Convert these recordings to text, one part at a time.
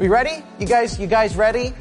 We ready? You guys, you guys ready?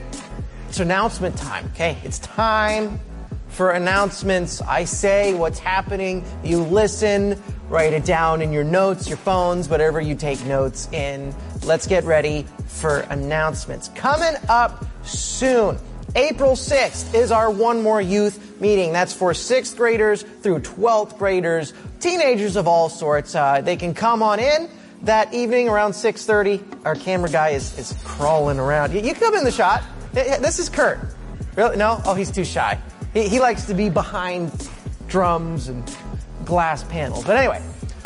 It's announcement time, okay? It's time for announcements. I say what's happening. You listen, write it down in your notes, your phones, whatever you take notes in. Let's get ready for announcements. Coming up soon. April 6th is our One More Youth meeting. That's for sixth graders through 12th graders, teenagers of all sorts. Uh, they can come on in that evening around 6.30. Our camera guy is, is crawling around. You, you come in the shot. This is Kurt. Really? No? Oh, he's too shy. He, he likes to be behind drums and glass panels. But anyway,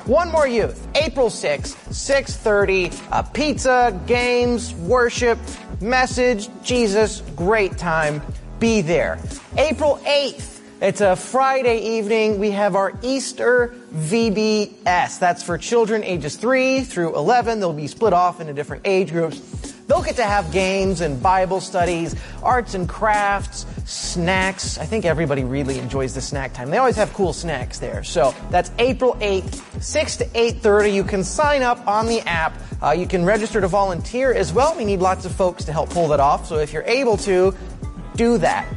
one more youth. April 6th, 6.30, uh, pizza, games, worship, message, Jesus, great time. Be there. April 8th, it's a Friday evening. We have our Easter VBS. That's for children ages 3 through 11. They'll be split off into different age groups. They'll get to have games and Bible studies, arts and crafts, snacks. I think everybody really enjoys the snack time. They always have cool snacks there. So that's April 8th, 6 to 8.30. You can sign up on the app. Uh, you can register to volunteer as well. We need lots of folks to help pull that off. So if you're able to, do that.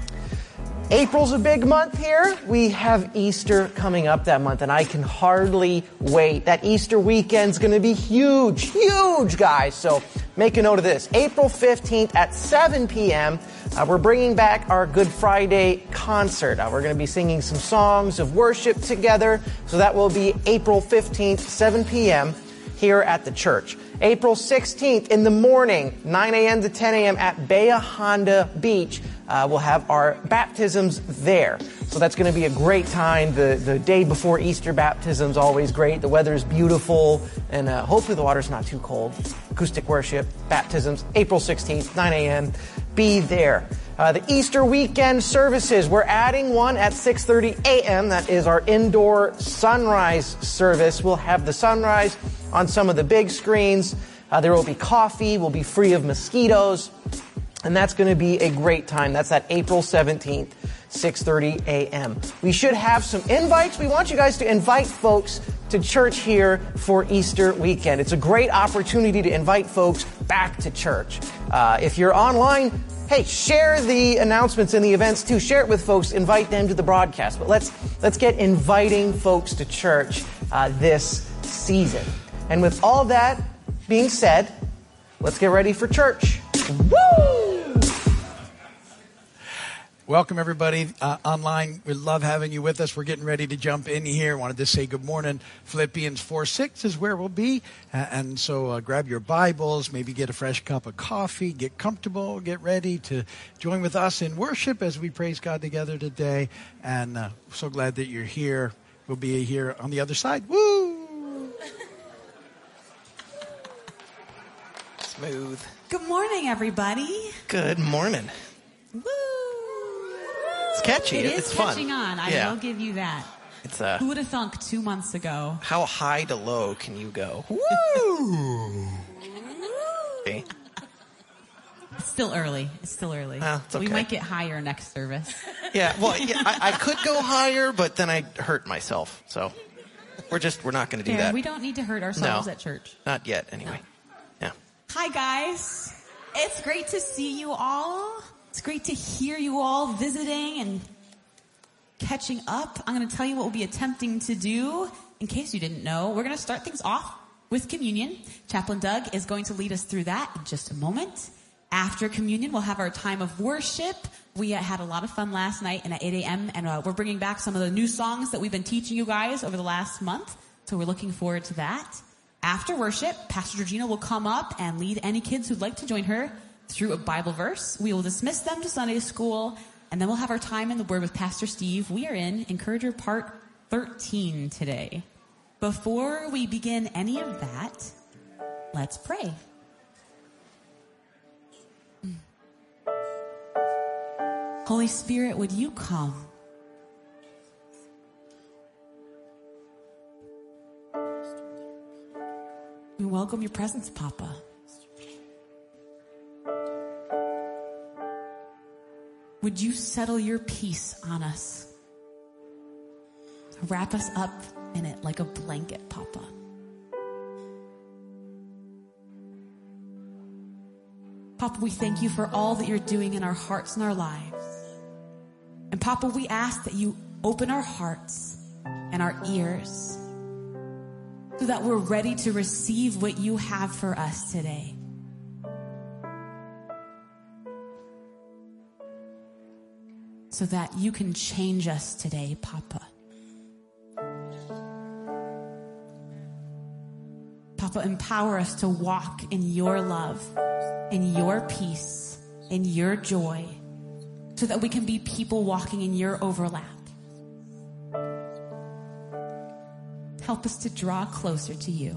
April's a big month here. We have Easter coming up that month and I can hardly wait. That Easter weekend's gonna be huge, huge guys. So make a note of this. April 15th at 7 p.m. Uh, we're bringing back our Good Friday concert. Uh, we're to be singing some songs of worship together. So that will be April 15th, 7 p.m. here at the church. April 16th in the morning, 9 a.m. to 10 a.m. at Bahia Honda Beach. Uh, we'll have our baptisms there. So that's going to be a great time. The, the day before Easter baptism's always great. The weather is beautiful and uh, hopefully the water's not too cold. Acoustic worship, baptisms, April 16th, 9 a.m. Be there. Uh, the Easter weekend services, we're adding one at 6.30 a.m. That is our indoor sunrise service. We'll have the sunrise on some of the big screens. Uh, there will be coffee. We'll be free of mosquitoes. And that's going to be a great time. That's at April 17th, 6.30 a.m. We should have some invites. We want you guys to invite folks to church here for Easter weekend. It's a great opportunity to invite folks back to church. Uh, if you're online, hey, share the announcements and the events too. Share it with folks. Invite them to the broadcast. But let's let's get inviting folks to church uh, this season. And with all that being said, let's get ready for church. Woo! Welcome, everybody uh, online. We love having you with us. We're getting ready to jump in here. Wanted to say good morning. Philippians 4 6 is where we'll be. Uh, and so uh, grab your Bibles, maybe get a fresh cup of coffee, get comfortable, get ready to join with us in worship as we praise God together today. And uh, so glad that you're here. We'll be here on the other side. Woo! Smooth. Good morning, everybody. Good morning. Woo! It's catchy. It is it's fun. catching on. I yeah. will give you that. It's uh, Who would have thunk two months ago? how high to low can you go? Woo! Okay. It's still early. It's still early. Oh, it's We might get higher next service. Yeah, well, yeah, I, I could go higher, but then I hurt myself. So we're just we're not going to do that. we don't need to hurt ourselves No. at church. Not yet, anyway. Yeah. Hi, guys. It's great to see you all. It's great to hear you all visiting and catching up. I'm going to tell you what we'll be attempting to do. In case you didn't know, we're going to start things off with communion. Chaplain Doug is going to lead us through that in just a moment. After communion, we'll have our time of worship. We had a lot of fun last night and at 8 a.m. and uh, we're bringing back some of the new songs that we've been teaching you guys over the last month. So we're looking forward to that. After worship, Pastor Georgina will come up and lead any kids who'd like to join her through a Bible verse. We will dismiss them to Sunday school, and then we'll have our time in the Word with Pastor Steve. We are in Encourager Part 13 today. Before we begin any of that, let's pray. Holy Spirit, would you come? We welcome your presence, Papa. Would you settle your peace on us? Wrap us up in it like a blanket, Papa. Papa, we thank you for all that you're doing in our hearts and our lives. And Papa, we ask that you open our hearts and our ears so that we're ready to receive what you have for us today. So that you can change us today, Papa. Papa, empower us to walk in your love, in your peace, in your joy, so that we can be people walking in your overlap. Help us to draw closer to you.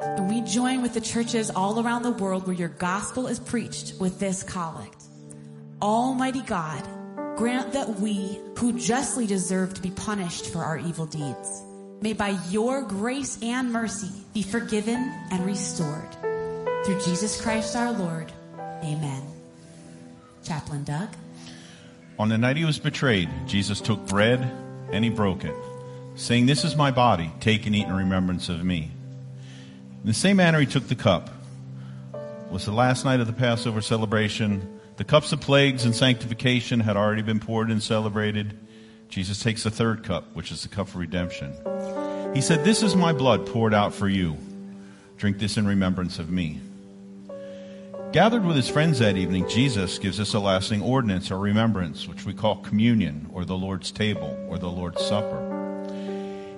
And we join with the churches all around the world where your gospel is preached with this collect. Almighty God, grant that we, who justly deserve to be punished for our evil deeds, may by your grace and mercy be forgiven and restored. Through Jesus Christ our Lord. Amen. Chaplain Doug. On the night he was betrayed, Jesus took bread and he broke it, saying, This is my body, take and eat in remembrance of me. In the same manner, he took the cup. It was the last night of the Passover celebration. The cups of plagues and sanctification had already been poured and celebrated. Jesus takes the third cup, which is the cup of redemption. He said, This is my blood poured out for you. Drink this in remembrance of me. Gathered with his friends that evening, Jesus gives us a lasting ordinance or remembrance, which we call communion, or the Lord's table, or the Lord's supper.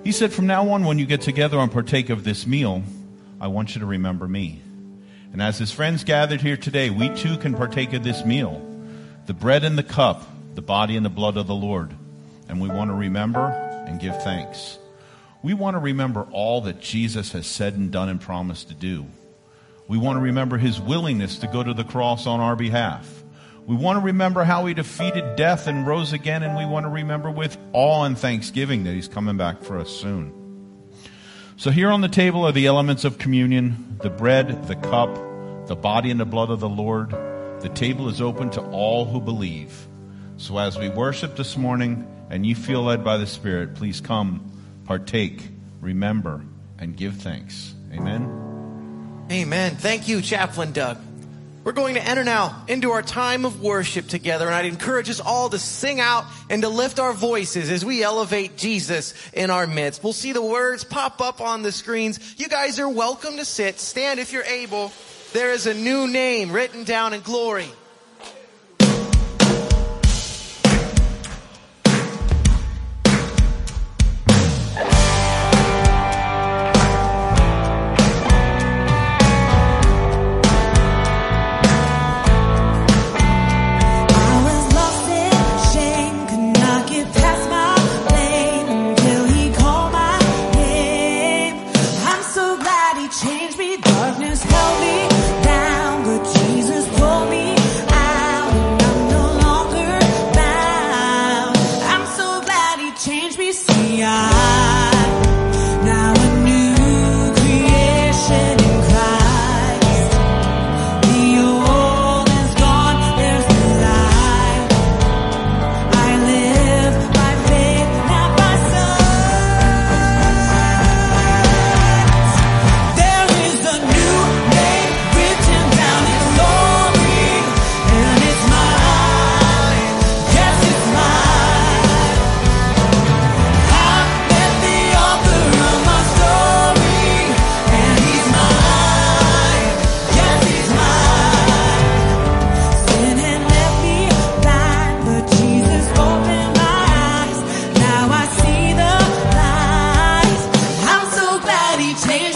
He said, From now on, when you get together and partake of this meal, I want you to remember me. And as his friends gathered here today, we too can partake of this meal the bread and the cup, the body and the blood of the Lord. And we want to remember and give thanks. We want to remember all that Jesus has said and done and promised to do. We want to remember his willingness to go to the cross on our behalf. We want to remember how he defeated death and rose again, and we want to remember with awe and thanksgiving that he's coming back for us soon. So, here on the table are the elements of communion the bread, the cup, the body and the blood of the Lord. The table is open to all who believe. So, as we worship this morning and you feel led by the Spirit, please come partake, remember, and give thanks. Amen. Amen. Thank you, Chaplain Doug. We're going to enter now into our time of worship together, and I'd encourage us all to sing out and to lift our voices as we elevate Jesus in our midst. We'll see the words pop up on the screens. You guys are welcome to sit. Stand if you're able. There is a new name written down in glory. each.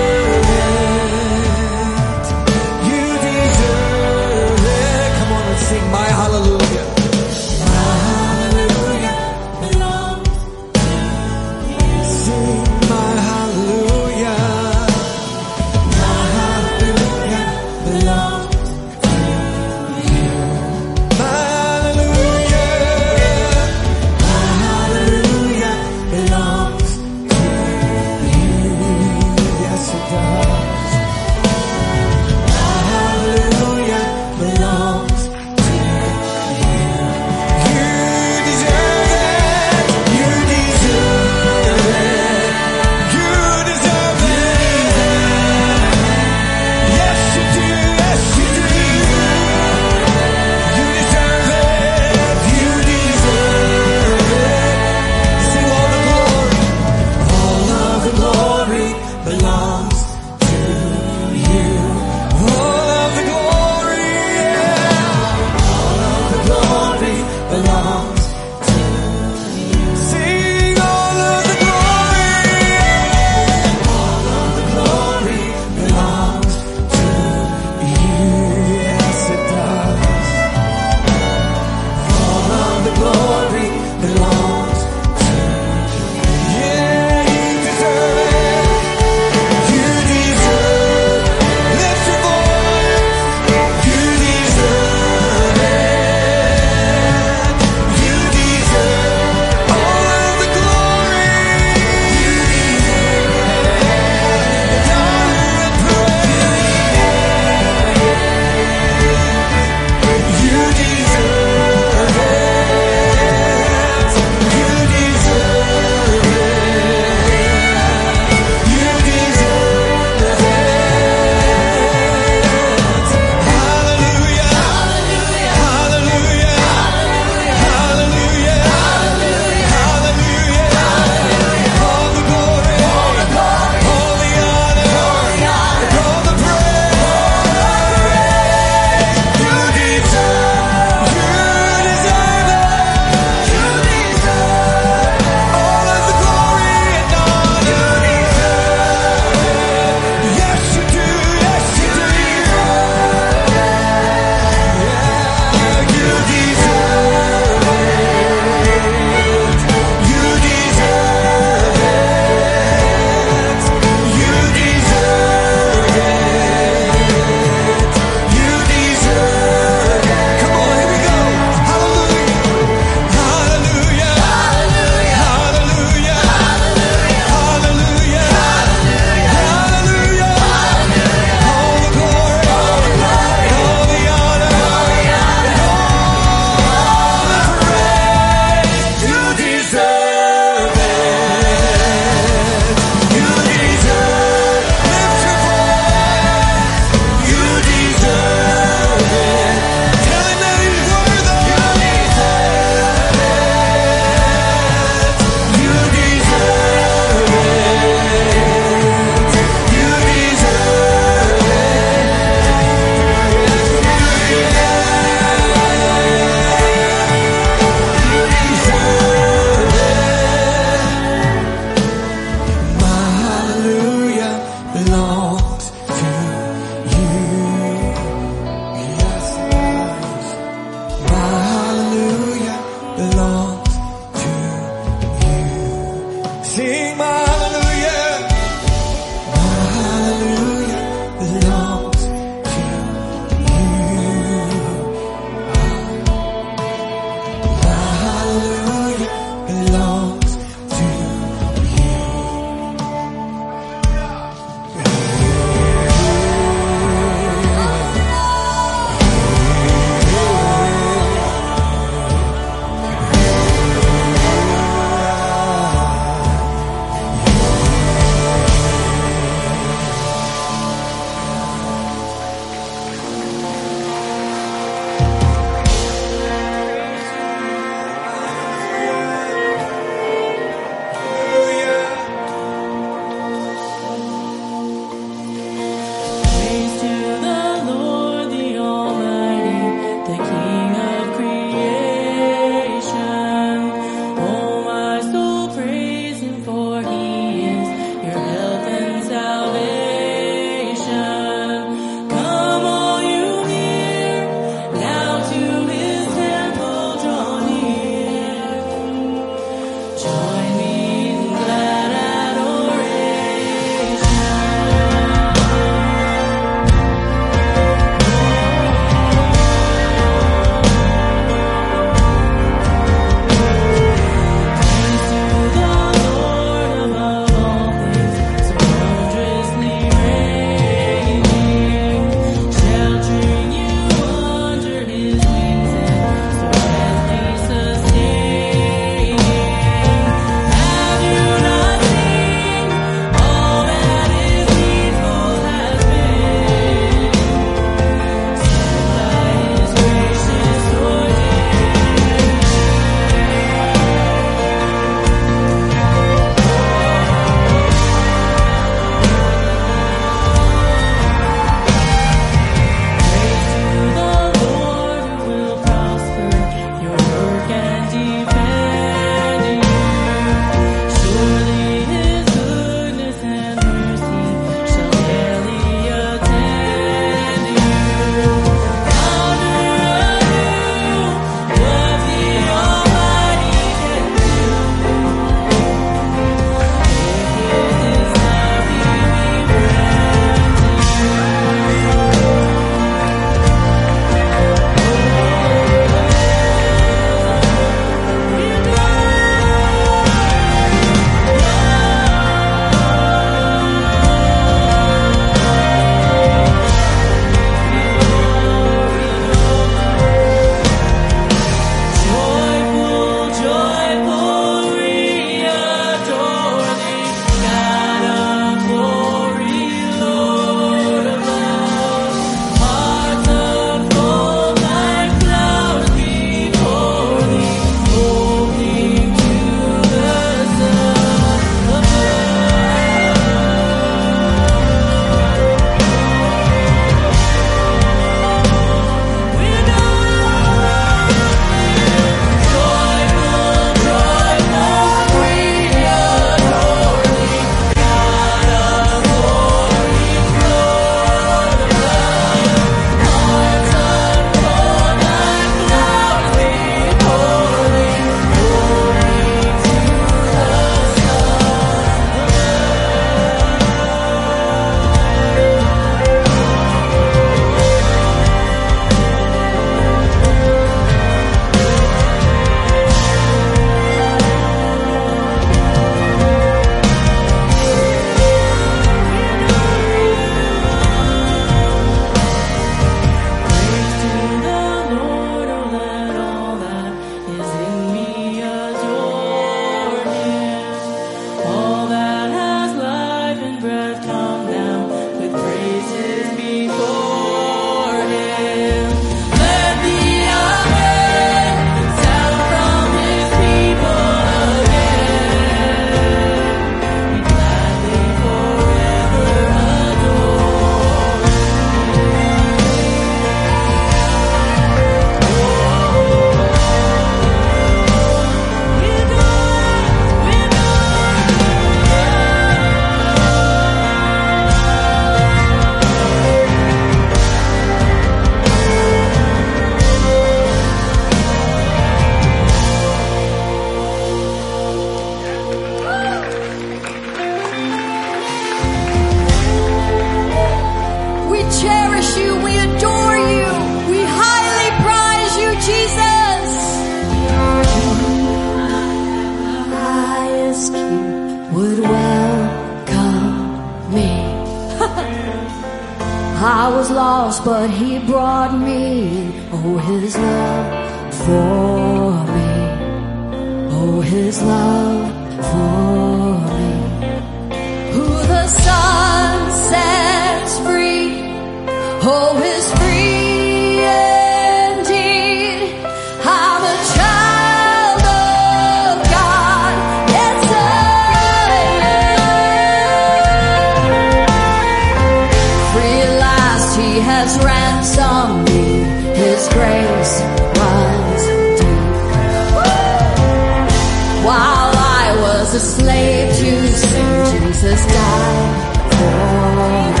was a slave to sin. Jesus died for me.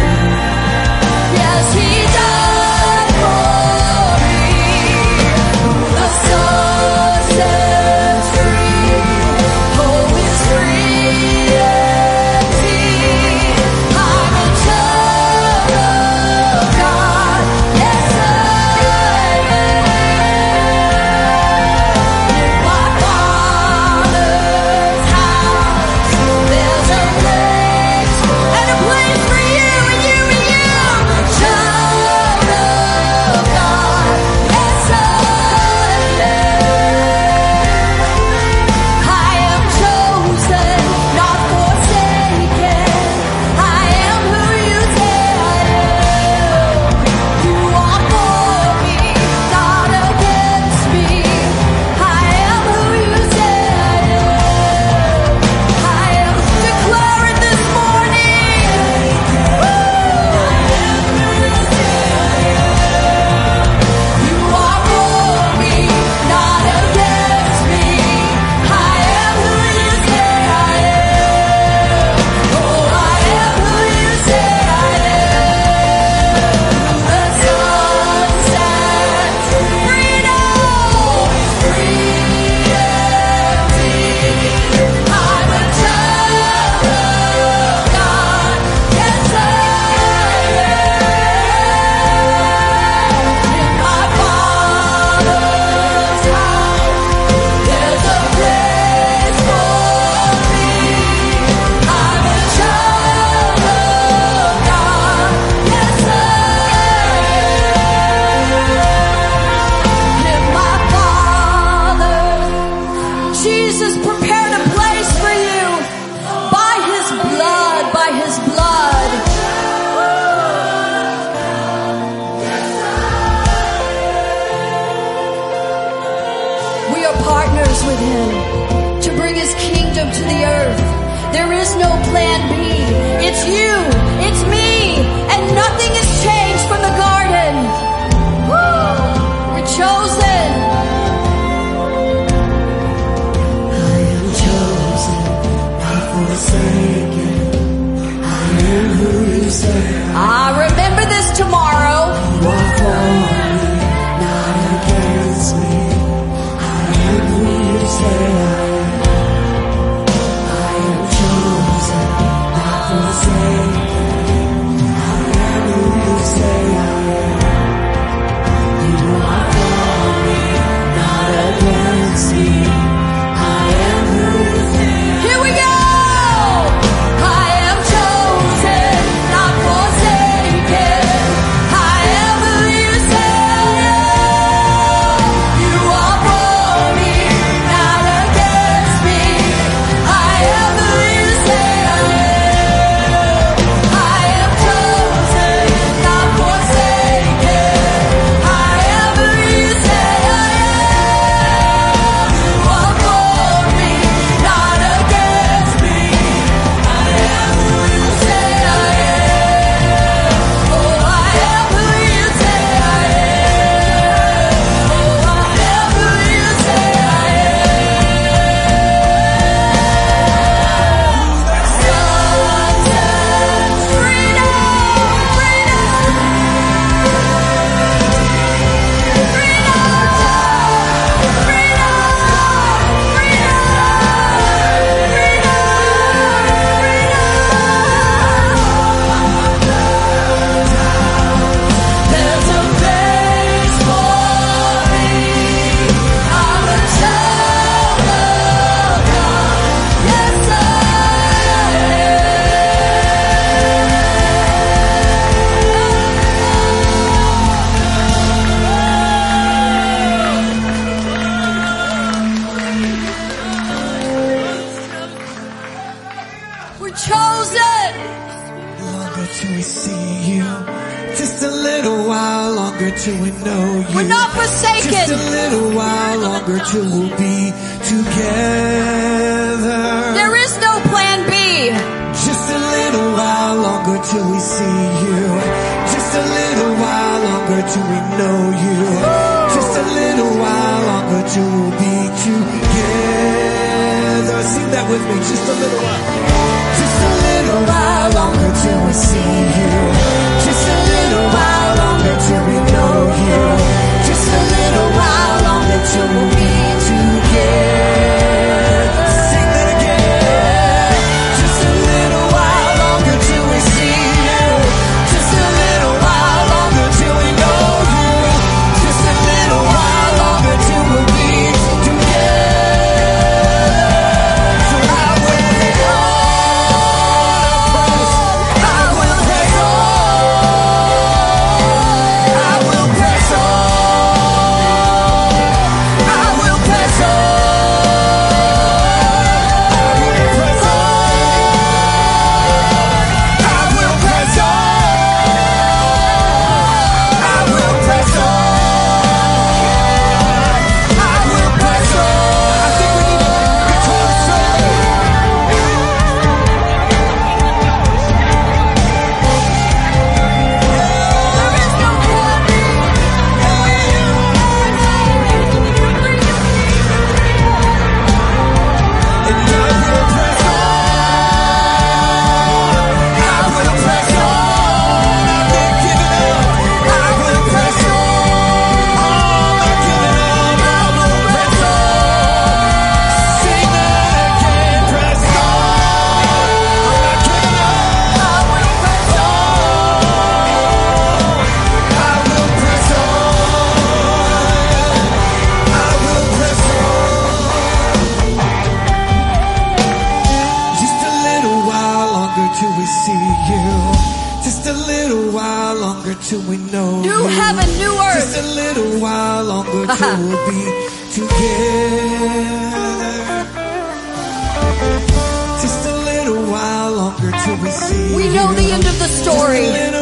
We are partners with Him to bring His kingdom to the earth. There is no plan B. It's you, it's me, and nothing has changed from the garden. We're chosen. I am chosen, not forsaken. I am who you say. I remember this tomorrow. see. chosen. Longer till we see you. Just a little while longer till we know you. We're not forsaken. Just a little while longer till we'll be together. There is no plan B. Just a little while longer till we see you. Just a little while longer till we know you. Just a little while longer till we'll be together. Sing that with me. Just a little while. Just a little while longer till we see you. Just a little while longer till we know you. Just a little while longer till we'll be together. Little while longer till we know New you. heaven, new earth. Just a little while longer till we'll be together. Just a little while longer till we see We know the end of the story.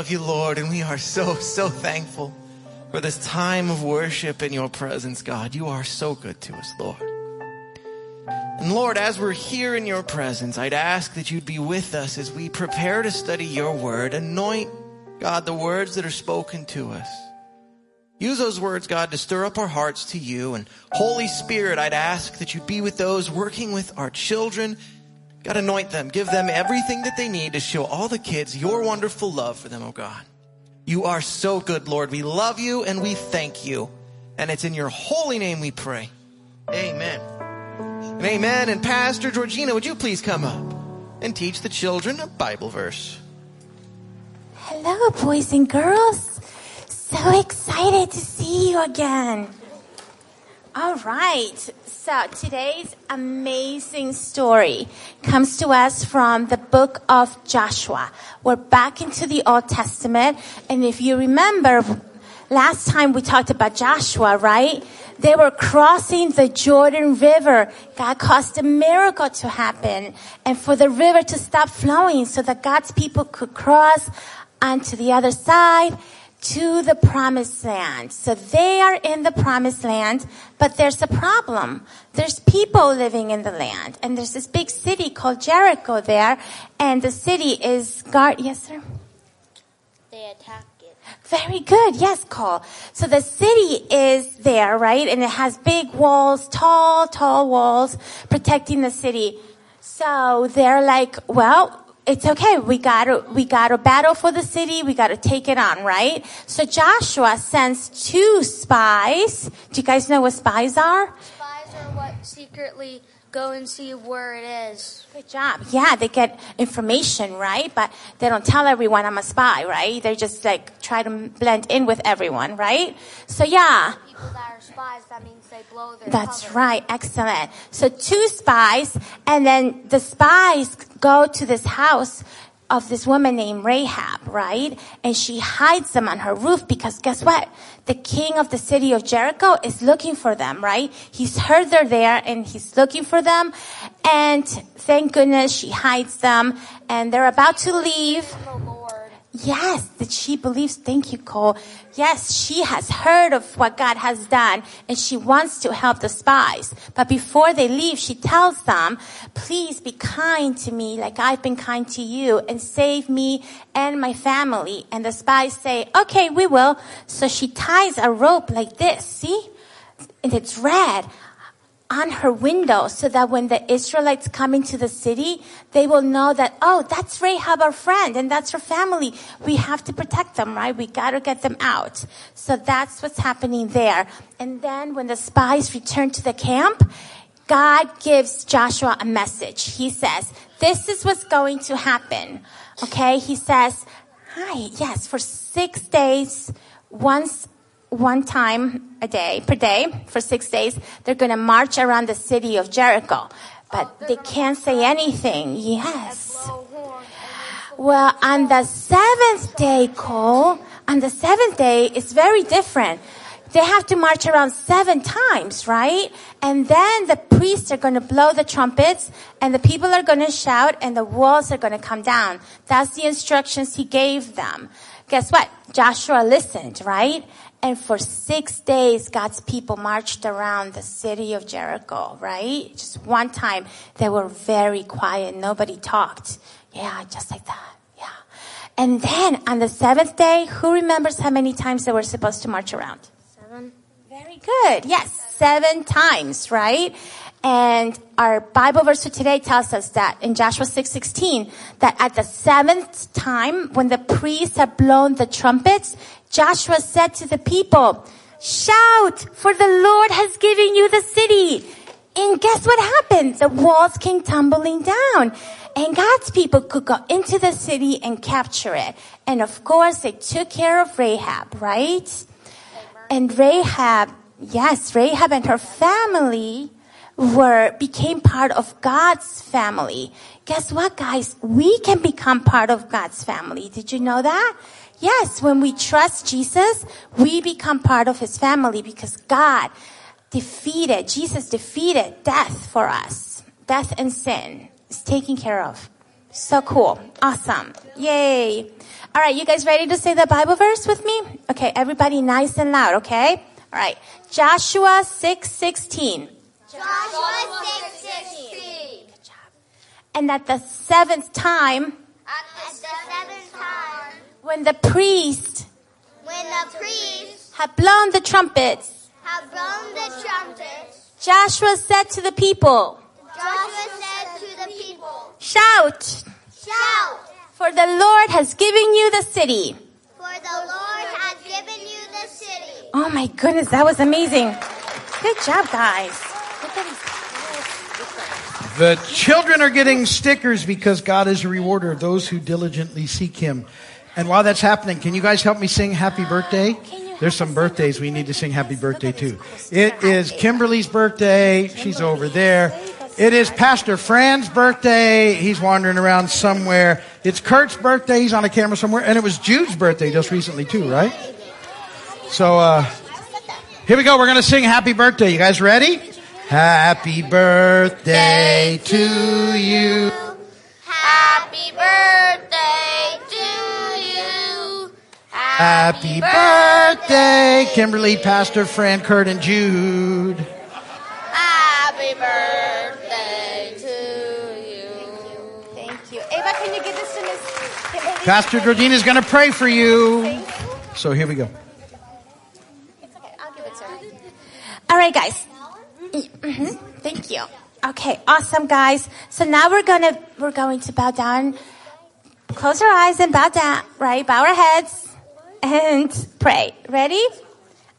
Love you, Lord, and we are so, so thankful for this time of worship in your presence, God. You are so good to us, Lord. And Lord, as we're here in your presence, I'd ask that you'd be with us as we prepare to study your word. Anoint, God, the words that are spoken to us. Use those words, God, to stir up our hearts to you. And Holy Spirit, I'd ask that you'd be with those working with our children. God, anoint them. Give them everything that they need to show all the kids your wonderful love for them, oh God. You are so good, Lord. We love you and we thank you. And it's in your holy name we pray. Amen. And amen. And Pastor Georgina, would you please come up and teach the children a Bible verse? Hello, boys and girls. So excited to see you again. All right. So today's amazing story comes to us from the book of Joshua. We're back into the Old Testament. And if you remember, last time we talked about Joshua, right? They were crossing the Jordan River. God caused a miracle to happen and for the river to stop flowing so that God's people could cross onto the other side to the promised land. So they are in the promised land, but there's a problem. There's people living in the land and there's this big city called Jericho there and the city is guard, yes sir? They attack it. Very good. Yes, Cole. So the city is there, right? And it has big walls, tall, tall walls protecting the city. So they're like, well, it's okay. We gotta, we gotta battle for the city. We gotta take it on, right? So Joshua sends two spies. Do you guys know what spies are? Spies are what secretly go and see where it is. Good job. Yeah, they get information, right? But they don't tell everyone I'm a spy, right? They just like try to blend in with everyone, right? So yeah, People that are spies, that means they blow their that's cover. right. Excellent. So two spies, and then the spies go to this house of this woman named Rahab, right? And she hides them on her roof because guess what? The king of the city of Jericho is looking for them, right? He's heard they're there and he's looking for them. And thank goodness she hides them and they're about to leave. Yes, that she believes. Thank you, Cole. Yes, she has heard of what God has done and she wants to help the spies. But before they leave, she tells them, please be kind to me like I've been kind to you and save me and my family. And the spies say, okay, we will. So she ties a rope like this, see? And it's red on her window so that when the Israelites come into the city, they will know that, oh, that's Rahab, our friend, and that's her family. We have to protect them, right? We gotta get them out. So that's what's happening there. And then when the spies return to the camp, God gives Joshua a message. He says, this is what's going to happen. Okay? He says, hi, yes, for six days, once one time a day per day for six days they're going to march around the city of jericho. But they can't say anything. Yes. Well on the seventh day cole on the seventh day it's very different. They have to march around seven times right? And then the priests are going to blow the trumpets and the people are going to shout and the walls are going to come down. That's the instructions he gave them. Guess what? Joshua listened right and for six days, God's people marched around the city of Jericho, right? Just one time, they were very quiet. Nobody talked. Yeah, just like that. Yeah. And then on the seventh day, who remembers how many times they were supposed to march around? Seven. Very good. Yes, seven times, right? And our Bible verse for today tells us that in Joshua 6:16 that at the seventh time when the priests had blown the trumpets, Joshua said to the people, "Shout, for the Lord has given you the city." And guess what happened? The walls came tumbling down. And God's people could go into the city and capture it. And of course, they took care of Rahab, right? And Rahab, yes, Rahab and her family were, became part of God's family. Guess what, guys? We can become part of God's family. Did you know that? Yes, when we trust Jesus, we become part of his family because God defeated, Jesus defeated death for us. Death and sin is taken care of. So cool. Awesome. Yay. All right, you guys ready to say the Bible verse with me? Okay, everybody nice and loud, okay? All right. Joshua 6:16. Joshua 6:16. Good job. And at the seventh time, At the seventh time, when the priest when the priests had blown the trumpets, have blown the trumpets, Joshua said to the people, Joshua said to the people, Shout, Shout, for the Lord has given you the city. for the Lord has given you the city. Oh my goodness, that was amazing. Good job, guys. Look at these. The children are getting stickers because God is a rewarder of those who diligently seek Him. And while that's happening, can you guys help me sing happy birthday? There's some birthdays we need to sing happy birthday to. It is Kimberly's birthday. She's over there. It is Pastor Fran's birthday. He's wandering around somewhere. It's Kurt's birthday. He's on a camera somewhere. And it was Jude's birthday just recently too, right? So, uh, here we go. We're going to sing happy birthday. You guys ready? Happy birthday to you. Happy birthday to you. Happy birthday, Kimberly, Pastor Fran, Kurt, and Jude. Happy birthday to you. Thank you. Ava, can you give this to Miss? Pastor Georgina is going to pray for you. So here we go. It's okay. I'll give it to her. All right, guys. Mhm. Thank you. Okay, awesome, guys. So now we're gonna we're going to bow down close our eyes and bow down, right? Bow our heads and pray. Ready?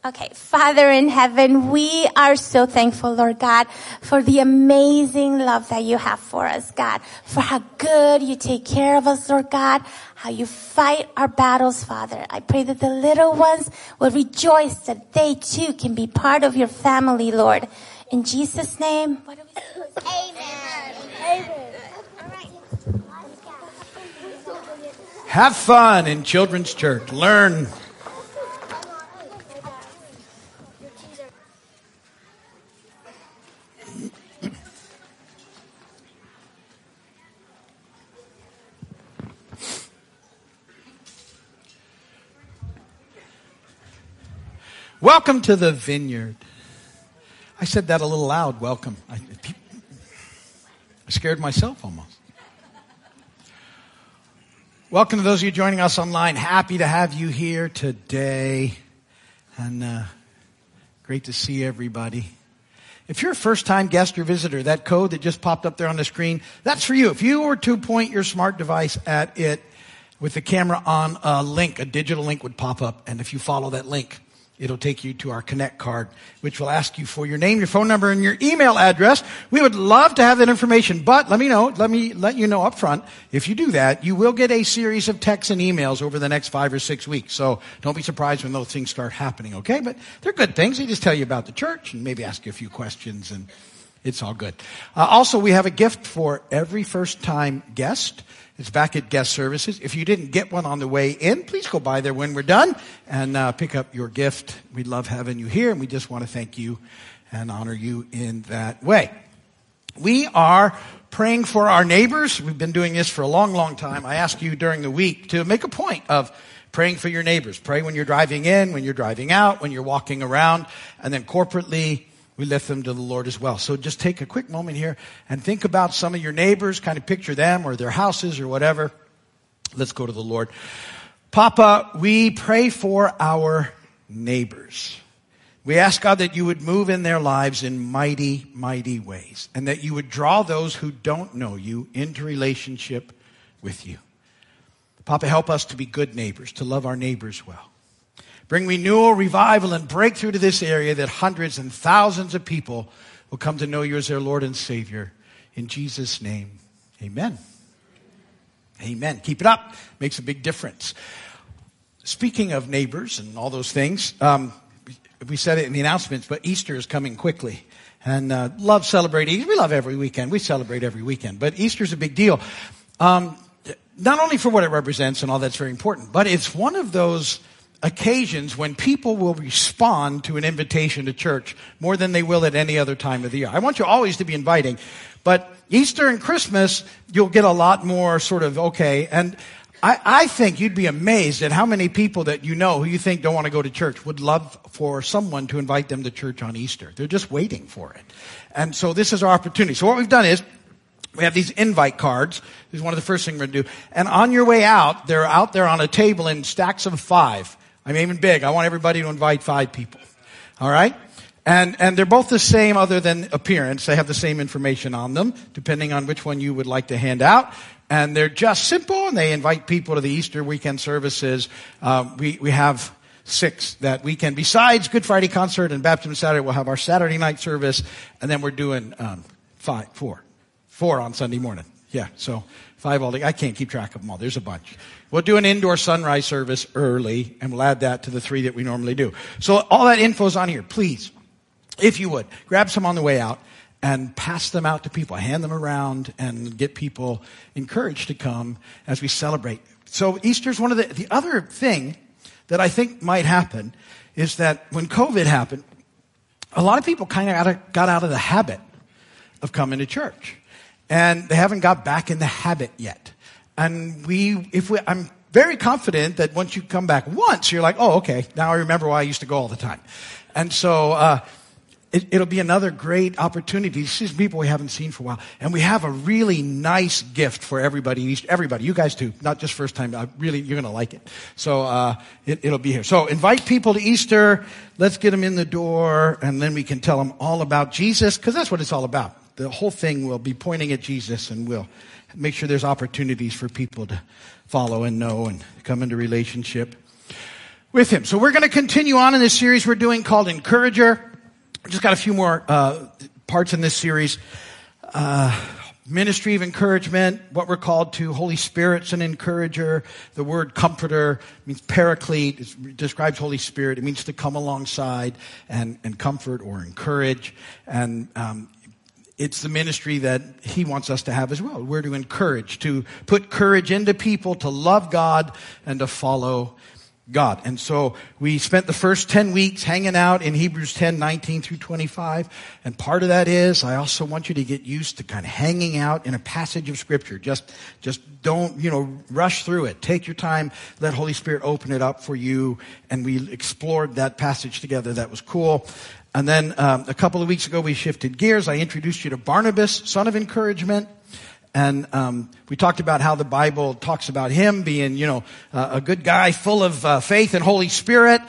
Okay, Father in heaven, we are so thankful, Lord God, for the amazing love that you have for us, God, for how good you take care of us, Lord God, how you fight our battles, Father. I pray that the little ones will rejoice that they too can be part of your family, Lord. In Jesus' name, we say? Amen. Have fun in children's church. Learn. Welcome to the vineyard. I said that a little loud. Welcome. I, I scared myself almost. Welcome to those of you joining us online. Happy to have you here today. And uh, great to see everybody. If you're a first time guest or visitor, that code that just popped up there on the screen, that's for you. If you were to point your smart device at it with the camera on, a link, a digital link would pop up. And if you follow that link, it'll take you to our Connect card, which will ask you for your name, your phone number, and your email address. We would love to have that information, but let me know, let me let you know up front, if you do that, you will get a series of texts and emails over the next five or six weeks. So don't be surprised when those things start happening, okay? But they're good things. They just tell you about the church and maybe ask you a few questions and it's all good. Uh, also, we have a gift for every first time guest. It's back at guest services. If you didn't get one on the way in, please go by there when we're done and uh, pick up your gift. We love having you here and we just want to thank you and honor you in that way. We are praying for our neighbors. We've been doing this for a long, long time. I ask you during the week to make a point of praying for your neighbors. Pray when you're driving in, when you're driving out, when you're walking around, and then corporately, we lift them to the Lord as well. So just take a quick moment here and think about some of your neighbors, kind of picture them or their houses or whatever. Let's go to the Lord. Papa, we pray for our neighbors. We ask God that you would move in their lives in mighty, mighty ways and that you would draw those who don't know you into relationship with you. Papa, help us to be good neighbors, to love our neighbors well. Bring renewal, revival, and breakthrough to this area that hundreds and thousands of people will come to know you as their Lord and Savior. In Jesus' name, amen. Amen. Keep it up. Makes a big difference. Speaking of neighbors and all those things, um, we said it in the announcements, but Easter is coming quickly. And uh, love celebrating. We love every weekend. We celebrate every weekend. But Easter's a big deal. Um, not only for what it represents and all that's very important, but it's one of those occasions when people will respond to an invitation to church more than they will at any other time of the year. I want you always to be inviting, but Easter and Christmas, you'll get a lot more sort of, okay, and I, I think you'd be amazed at how many people that you know who you think don't want to go to church would love for someone to invite them to church on Easter. They're just waiting for it. And so this is our opportunity. So what we've done is, we have these invite cards. This is one of the first things we're going to do. And on your way out, they're out there on a table in stacks of five. I'm aiming big. I want everybody to invite five people. All right? And, and they're both the same other than appearance. They have the same information on them, depending on which one you would like to hand out. And they're just simple and they invite people to the Easter weekend services. Um, we, we have six that weekend. Besides Good Friday concert and Baptism Saturday, we'll have our Saturday night service. And then we're doing, um, five, four, four on Sunday morning. Yeah. So five all day. I can't keep track of them all. There's a bunch. We'll do an indoor sunrise service early and we'll add that to the three that we normally do. So all that info's on here. Please, if you would, grab some on the way out and pass them out to people. Hand them around and get people encouraged to come as we celebrate. So Easter's one of the, the other thing that I think might happen is that when COVID happened, a lot of people kind of got out of the habit of coming to church. And they haven't got back in the habit yet. And we, if we, I'm very confident that once you come back once, you're like, oh, okay, now I remember why I used to go all the time. And so, uh, it, will be another great opportunity to see people we haven't seen for a while. And we have a really nice gift for everybody. Everybody, you guys too, not just first time. Really, you're going to like it. So uh, it, it'll be here. So invite people to Easter. Let's get them in the door, and then we can tell them all about Jesus, because that's what it's all about. The whole thing will be pointing at Jesus and we'll make sure there's opportunities for people to follow and know and come into relationship with him. So we're going to continue on in this series we're doing called Encourager. Just got a few more uh, parts in this series. Uh, ministry of encouragement, what we're called to. Holy Spirit's an encourager. The word comforter means paraclete. It describes Holy Spirit. It means to come alongside and, and comfort or encourage. And um, it's the ministry that he wants us to have as well. We're to encourage, to put courage into people, to love God and to follow God. And so we spent the first 10 weeks hanging out in Hebrews 10, 19 through 25. And part of that is I also want you to get used to kind of hanging out in a passage of scripture. Just, just don't, you know, rush through it. Take your time. Let Holy Spirit open it up for you. And we explored that passage together. That was cool. And then um, a couple of weeks ago, we shifted gears. I introduced you to Barnabas, son of encouragement. And um, we talked about how the Bible talks about him being, you know, uh, a good guy full of uh, faith and Holy Spirit.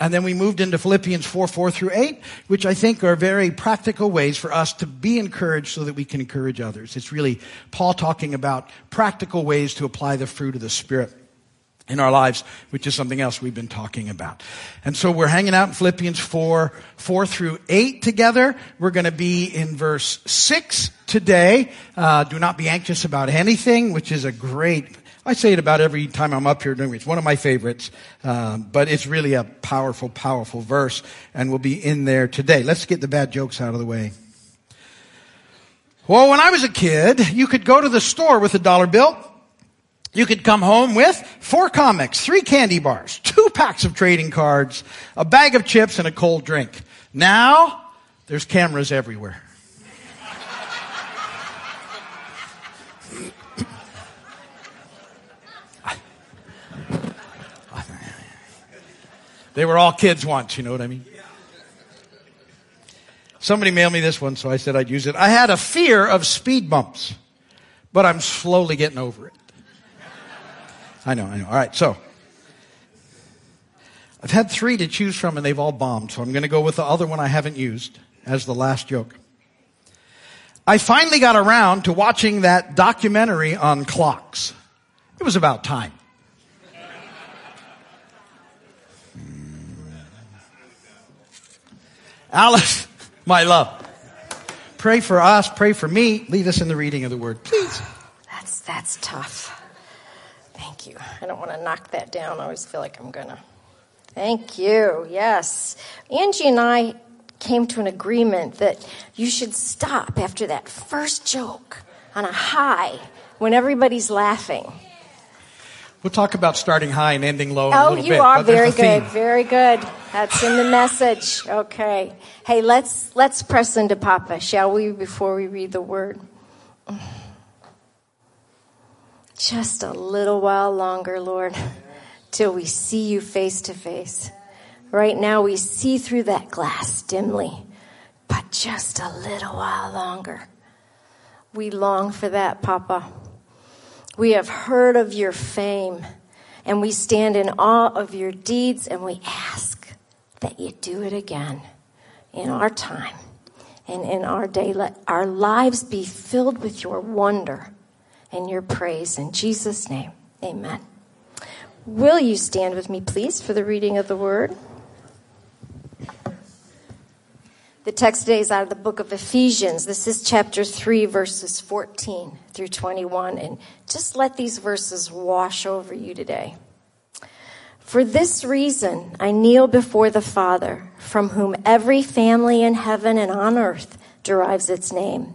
And then we moved into Philippians 4, 4 through 8, which I think are very practical ways for us to be encouraged so that we can encourage others. It's really Paul talking about practical ways to apply the fruit of the Spirit in our lives, which is something else we've been talking about. And so we're hanging out in Philippians 4, 4 through 8 together. We're going to be in verse 6 today. Uh, do not be anxious about anything, which is a great, I say it about every time I'm up here doing it. It's one of my favorites, um, but it's really a powerful, powerful verse, and we'll be in there today. Let's get the bad jokes out of the way. Well, when I was a kid, you could go to the store with a dollar bill, you could come home with four comics, three candy bars, two packs of trading cards, a bag of chips, and a cold drink. Now, there's cameras everywhere. They were all kids once, you know what I mean? Somebody mailed me this one, so I said I'd use it. I had a fear of speed bumps, but I'm slowly getting over it. I know, I know. All right, so I've had three to choose from, and they've all bombed. So I'm going to go with the other one I haven't used as the last joke. I finally got around to watching that documentary on clocks. It was about time. Hmm. Alice, my love, pray for us, pray for me. Lead us in the reading of the word, please. That's that's tough. Thank you. I don't want to knock that down. I always feel like I'm gonna. Thank you. Yes. Angie and I came to an agreement that you should stop after that first joke on a high when everybody's laughing. We'll talk about starting high and ending low. Oh, you bit, are very good. Very good. That's in the message. Okay. Hey, let's let's press into Papa, shall we, before we read the word? Just a little while longer, Lord, till we see you face to face. Right now, we see through that glass dimly, but just a little while longer. We long for that, Papa. We have heard of your fame, and we stand in awe of your deeds, and we ask that you do it again in our time and in our day. Let our lives be filled with your wonder and your praise. In Jesus' name, amen. Will you stand with me, please, for the reading of the word? The text today is out of the book of Ephesians. This is chapter 3, verses 14 through 21. And just let these verses wash over you today. For this reason, I kneel before the Father, from whom every family in heaven and on earth derives its name.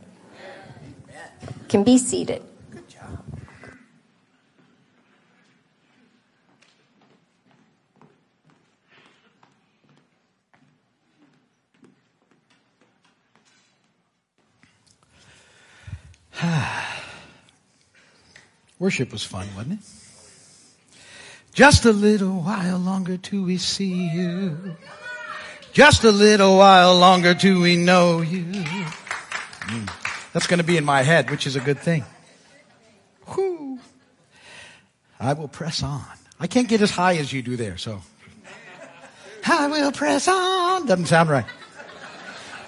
Can be seated. Worship was fun, wasn't it? Just a little while longer till we see you. Just a little while longer till we know you. Mm. That's going to be in my head, which is a good thing. Whew. I will press on. I can't get as high as you do there, so. I will press on. Doesn't sound right.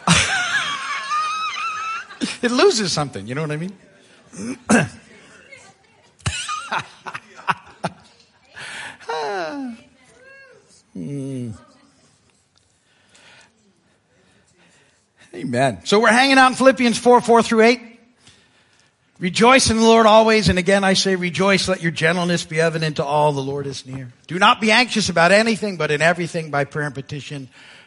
it loses something, you know what I mean? Amen. So we're hanging out in Philippians 4, 4 through 8. Rejoice in the Lord always, and again I say rejoice, let your gentleness be evident to all, the Lord is near. Do not be anxious about anything, but in everything by prayer and petition,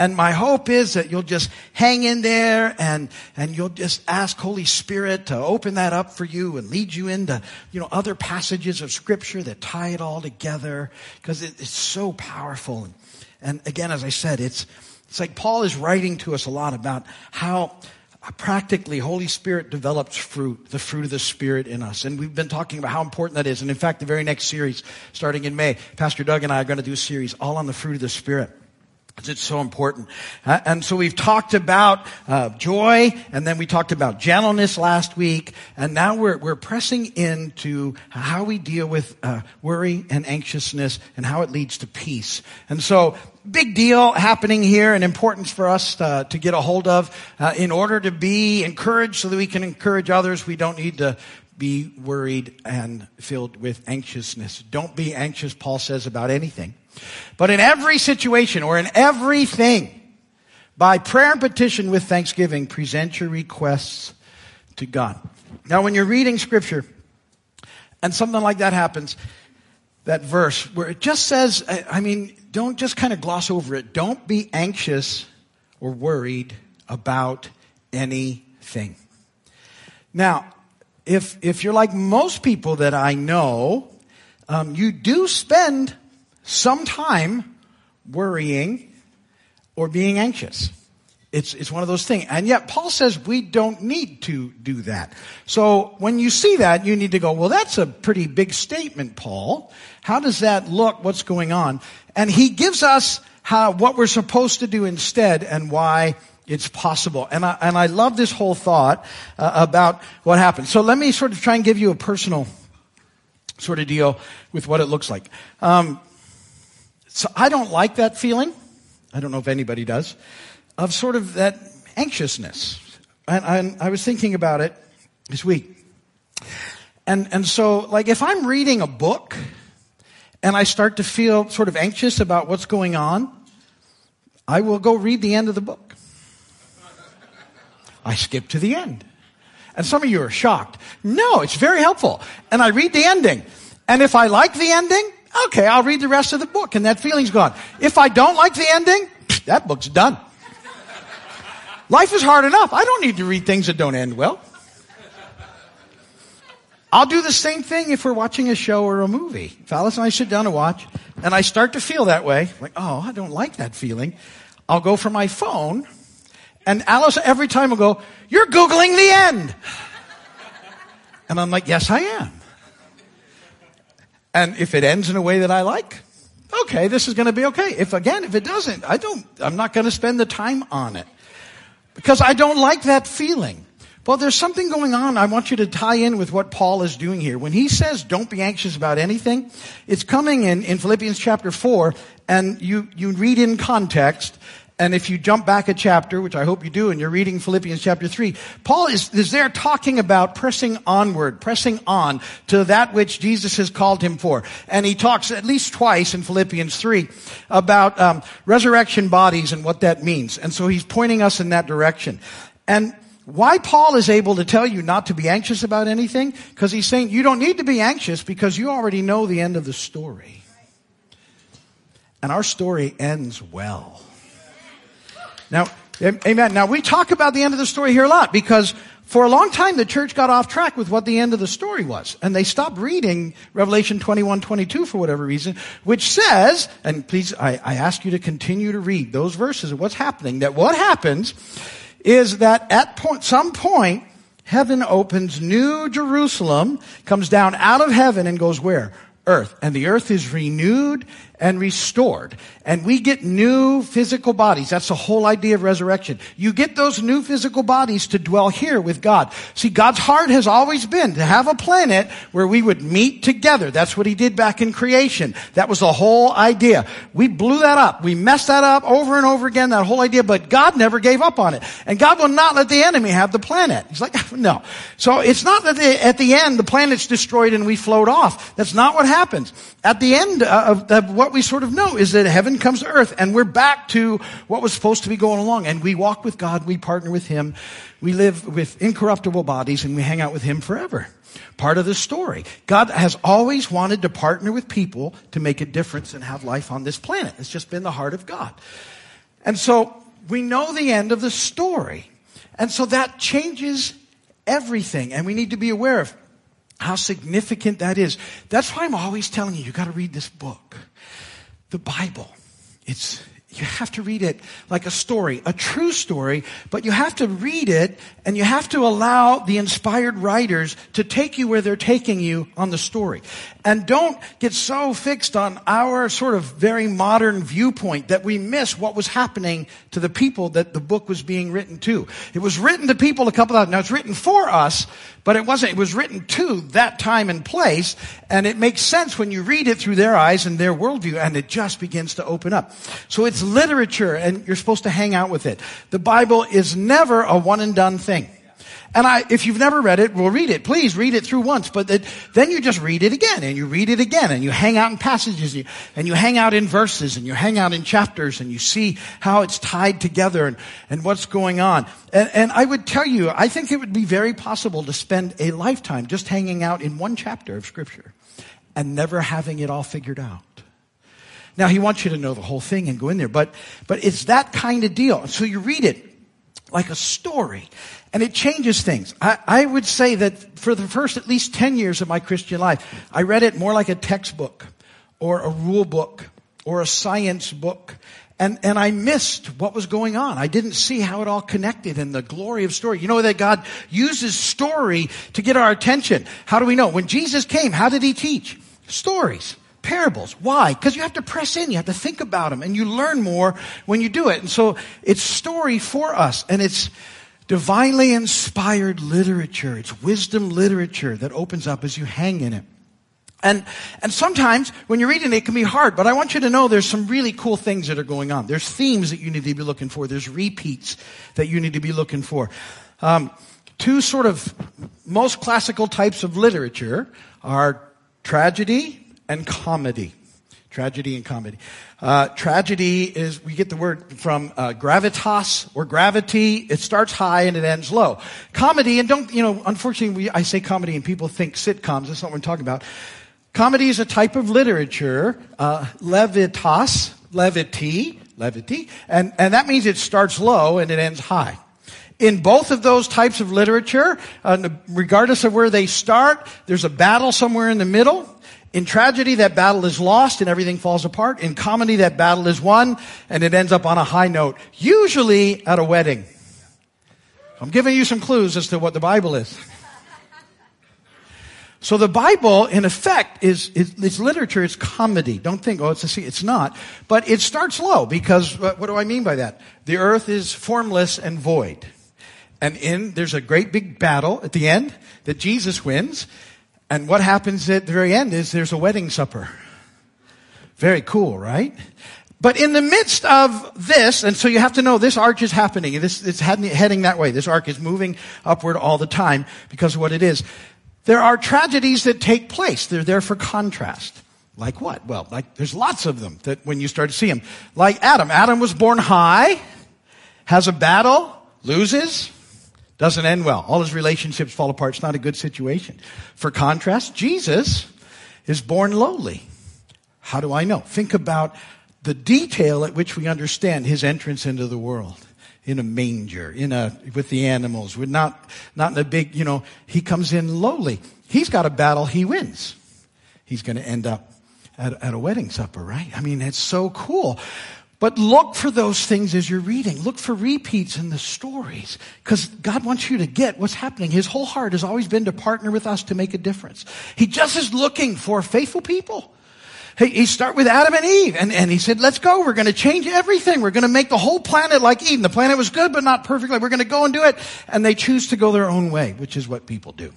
And my hope is that you'll just hang in there and, and you'll just ask Holy Spirit to open that up for you and lead you into, you know, other passages of scripture that tie it all together because it, it's so powerful. And, and again, as I said, it's, it's like Paul is writing to us a lot about how practically Holy Spirit develops fruit, the fruit of the Spirit in us. And we've been talking about how important that is. And in fact, the very next series, starting in May, Pastor Doug and I are going to do a series all on the fruit of the Spirit. It's so important. Uh, and so we've talked about uh, joy, and then we talked about gentleness last week, and now we're, we're pressing into how we deal with uh, worry and anxiousness and how it leads to peace. And so, big deal happening here and importance for us uh, to get a hold of. Uh, in order to be encouraged so that we can encourage others, we don't need to be worried and filled with anxiousness. Don't be anxious, Paul says, about anything. But in every situation or in everything, by prayer and petition with thanksgiving, present your requests to God. Now, when you're reading scripture and something like that happens, that verse where it just says, I mean, don't just kind of gloss over it. Don't be anxious or worried about anything. Now, if, if you're like most people that I know, um, you do spend some time worrying or being anxious. It's, it's one of those things. And yet Paul says we don't need to do that. So when you see that, you need to go, well, that's a pretty big statement, Paul. How does that look? What's going on? And he gives us how, what we're supposed to do instead and why it's possible. And I, and I love this whole thought uh, about what happens. So let me sort of try and give you a personal sort of deal with what it looks like. Um, so I don't like that feeling. I don't know if anybody does of sort of that anxiousness. And, I was thinking about it this week. And, and so, like, if I'm reading a book and I start to feel sort of anxious about what's going on, I will go read the end of the book. I skip to the end. And some of you are shocked. No, it's very helpful. And I read the ending. And if I like the ending, okay, I'll read the rest of the book and that feeling's gone. If I don't like the ending, that book's done. Life is hard enough. I don't need to read things that don't end well. I'll do the same thing if we're watching a show or a movie. If Alice and I sit down to watch and I start to feel that way, like, oh, I don't like that feeling. I'll go for my phone and Alice every time will go, you're Googling the end. And I'm like, yes, I am. And if it ends in a way that I like, okay, this is going to be okay. If again, if it doesn't, I don't, I'm not going to spend the time on it because I don't like that feeling. Well, there's something going on. I want you to tie in with what Paul is doing here. When he says don't be anxious about anything, it's coming in, in Philippians chapter 4, and you, you read in context, And if you jump back a chapter, which I hope you do, and you're reading Philippians chapter 3, Paul is, is there talking about pressing onward, pressing on to that which Jesus has called him for. And he talks at least twice in Philippians 3 about um, resurrection bodies and what that means. And so he's pointing us in that direction. And why Paul is able to tell you not to be anxious about anything? Because he's saying you don't need to be anxious because you already know the end of the story. And our story ends well. Now, amen. Now we talk about the end of the story here a lot because for a long time the church got off track with what the end of the story was. And they stopped reading Revelation 21, 22 for whatever reason, which says, and please, I, I ask you to continue to read those verses of what's happening, that what happens is that at point, some point, heaven opens, New Jerusalem comes down out of heaven and goes where? Earth. And the earth is renewed and restored. And we get new physical bodies. That's the whole idea of resurrection. You get those new physical bodies to dwell here with God. See, God's heart has always been to have a planet where we would meet together. That's what he did back in creation. That was the whole idea. We blew that up. We messed that up over and over again, that whole idea, but God never gave up on it. And God will not let the enemy have the planet. He's like, no. So it's not that at the end the planet's destroyed and we float off. That's not what happens. At the end uh, of, of what we sort of know is that heaven comes to earth and we're back to what was supposed to be going along and we walk with God, we partner with Him, we live with incorruptible bodies and we hang out with Him forever. Part of the story. God has always wanted to partner with people to make a difference and have life on this planet. It's just been the heart of God. And so we know the end of the story. And so that changes everything and we need to be aware of how significant that is. That's why I'm always telling you, you gotta read this book. The Bible. It's, you have to read it like a story, a true story, but you have to read it and you have to allow the inspired writers to take you where they're taking you on the story. And don't get so fixed on our sort of very modern viewpoint that we miss what was happening to the people that the book was being written to. It was written to people a couple of, now it's written for us, but it wasn't, it was written to that time and place, and it makes sense when you read it through their eyes and their worldview, and it just begins to open up. So it's literature, and you're supposed to hang out with it. The Bible is never a one and done thing. And I, if you've never read it, well read it. Please read it through once, but it, then you just read it again and you read it again and you hang out in passages and you, and you hang out in verses and you hang out in chapters and you see how it's tied together and, and what's going on. And, and I would tell you, I think it would be very possible to spend a lifetime just hanging out in one chapter of scripture and never having it all figured out. Now he wants you to know the whole thing and go in there, but, but it's that kind of deal. So you read it like a story. And it changes things. I, I, would say that for the first at least 10 years of my Christian life, I read it more like a textbook or a rule book or a science book. And, and I missed what was going on. I didn't see how it all connected and the glory of story. You know that God uses story to get our attention. How do we know? When Jesus came, how did he teach? Stories parables. Why? Because you have to press in, you have to think about them, and you learn more when you do it. And so it's story for us, and it's divinely inspired literature. It's wisdom literature that opens up as you hang in it. And, and sometimes when you're reading it, it can be hard, but I want you to know there's some really cool things that are going on. There's themes that you need to be looking for. There's repeats that you need to be looking for. Um, two sort of most classical types of literature are tragedy and comedy. Tragedy and comedy. Uh, tragedy is, we get the word from uh, gravitas or gravity. It starts high and it ends low. Comedy, and don't, you know, unfortunately, we, I say comedy and people think sitcoms. That's not what I'm talking about. Comedy is a type of literature, uh, levitas, levity, levity, and, and that means it starts low and it ends high. In both of those types of literature, uh, regardless of where they start, there's a battle somewhere in the middle. In tragedy, that battle is lost and everything falls apart. In comedy, that battle is won and it ends up on a high note, usually at a wedding. I'm giving you some clues as to what the Bible is. So the Bible, in effect, is, is it's literature. It's comedy. Don't think, oh, it's a, it's not. But it starts low because what, what do I mean by that? The earth is formless and void, and in there's a great big battle at the end that Jesus wins. And what happens at the very end is there's a wedding supper. Very cool, right? But in the midst of this, and so you have to know this arc is happening. This, it's heading, that way. This arc is moving upward all the time because of what it is. There are tragedies that take place. They're there for contrast. Like what? Well, like there's lots of them that when you start to see them. Like Adam. Adam was born high, has a battle, loses, doesn't end well. All his relationships fall apart. It's not a good situation. For contrast, Jesus is born lowly. How do I know? Think about the detail at which we understand his entrance into the world. In a manger, in a, with the animals, with not, not in a big, you know, he comes in lowly. He's got a battle, he wins. He's going to end up at, at a wedding supper, right? I mean, it's so cool. But look for those things as you're reading. Look for repeats in the stories. Because God wants you to get what's happening. His whole heart has always been to partner with us to make a difference. He just is looking for faithful people. He, start with Adam and Eve, and, and he said, let's go. We're going to change everything. We're going to make the whole planet like Eden. The planet was good, but not perfectly. We're going to go and do it. And they choose to go their own way, which is what people do.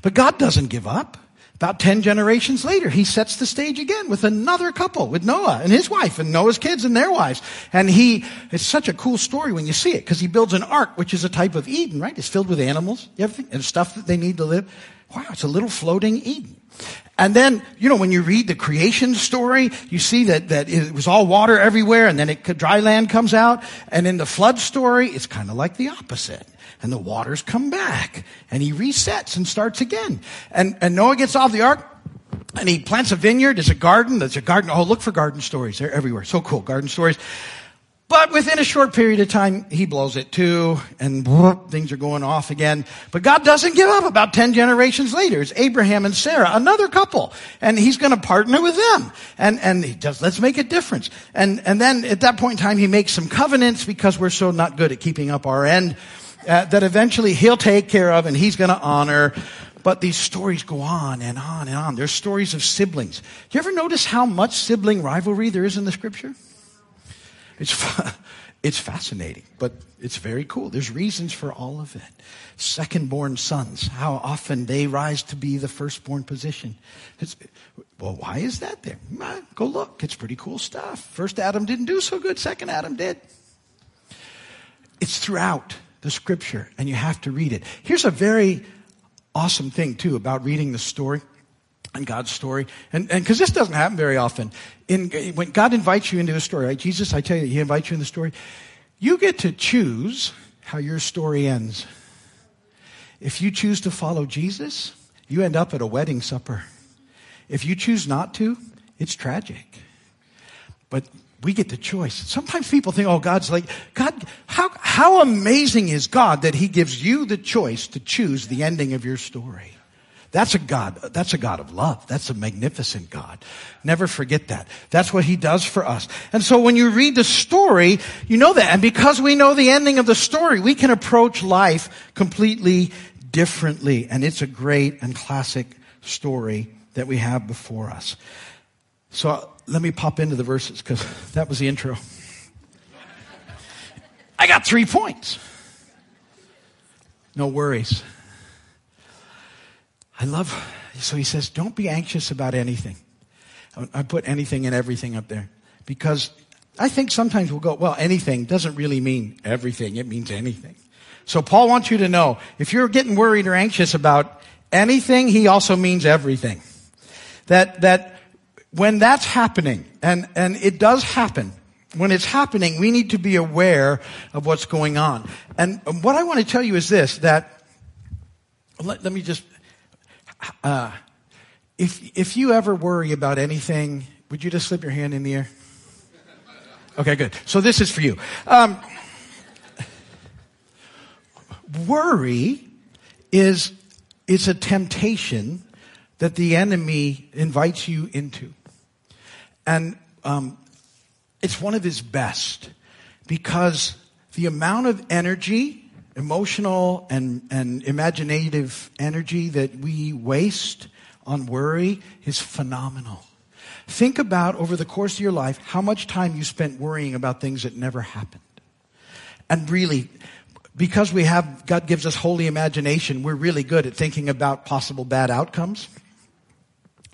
But God doesn't give up. About 10 generations later, he sets the stage again with another couple, with Noah and his wife and Noah's kids and their wives. And he, it's such a cool story when you see it, because he builds an ark, which is a type of Eden, right? It's filled with animals, everything, and stuff that they need to live. Wow, it's a little floating Eden. And then, you know, when you read the creation story, you see that, that it was all water everywhere and then it, dry land comes out. And in the flood story, it's kind of like the opposite. And the waters come back and he resets and starts again. And, and Noah gets off the ark and he plants a vineyard. There's a garden. There's a garden. Oh, look for garden stories. They're everywhere. So cool. Garden stories. But within a short period of time, he blows it too, and things are going off again. But God doesn't give up. About 10 generations later, it's Abraham and Sarah, another couple, and he's going to partner with them. And, and he does, let's make a difference. And, and then at that point in time, he makes some covenants because we're so not good at keeping up our end, uh, that eventually he'll take care of and he's going to honor. But these stories go on and on and on. There's stories of siblings. Do you ever notice how much sibling rivalry there is in the scripture? It's, it's fascinating, but it's very cool. There's reasons for all of it. Second born sons, how often they rise to be the firstborn position. It's, well, why is that there? Go look. It's pretty cool stuff. First Adam didn't do so good. Second Adam did. It's throughout the scripture, and you have to read it. Here's a very awesome thing, too, about reading the story and God's story. And because this doesn't happen very often. In, when God invites you into a story, right? Jesus, I tell you, He invites you in the story. You get to choose how your story ends. If you choose to follow Jesus, you end up at a wedding supper. If you choose not to, it's tragic. But we get the choice. Sometimes people think, oh, God's like, God, how, how amazing is God that He gives you the choice to choose the ending of your story? That's a God, that's a God of love. That's a magnificent God. Never forget that. That's what He does for us. And so when you read the story, you know that. And because we know the ending of the story, we can approach life completely differently. And it's a great and classic story that we have before us. So uh, let me pop into the verses because that was the intro. I got three points. No worries. I love, so he says, don't be anxious about anything. I put anything and everything up there because I think sometimes we'll go, well, anything doesn't really mean everything. It means anything. So Paul wants you to know if you're getting worried or anxious about anything, he also means everything. That, that when that's happening, and, and it does happen, when it's happening, we need to be aware of what's going on. And what I want to tell you is this, that, let, let me just, uh, if, if you ever worry about anything, would you just slip your hand in the air? Okay, good. So this is for you. Um, worry is, is a temptation that the enemy invites you into. And um, it's one of his best because the amount of energy, emotional and, and imaginative energy that we waste on worry is phenomenal. Think about over the course of your life how much time you spent worrying about things that never happened. And really, because we have, God gives us holy imagination, we're really good at thinking about possible bad outcomes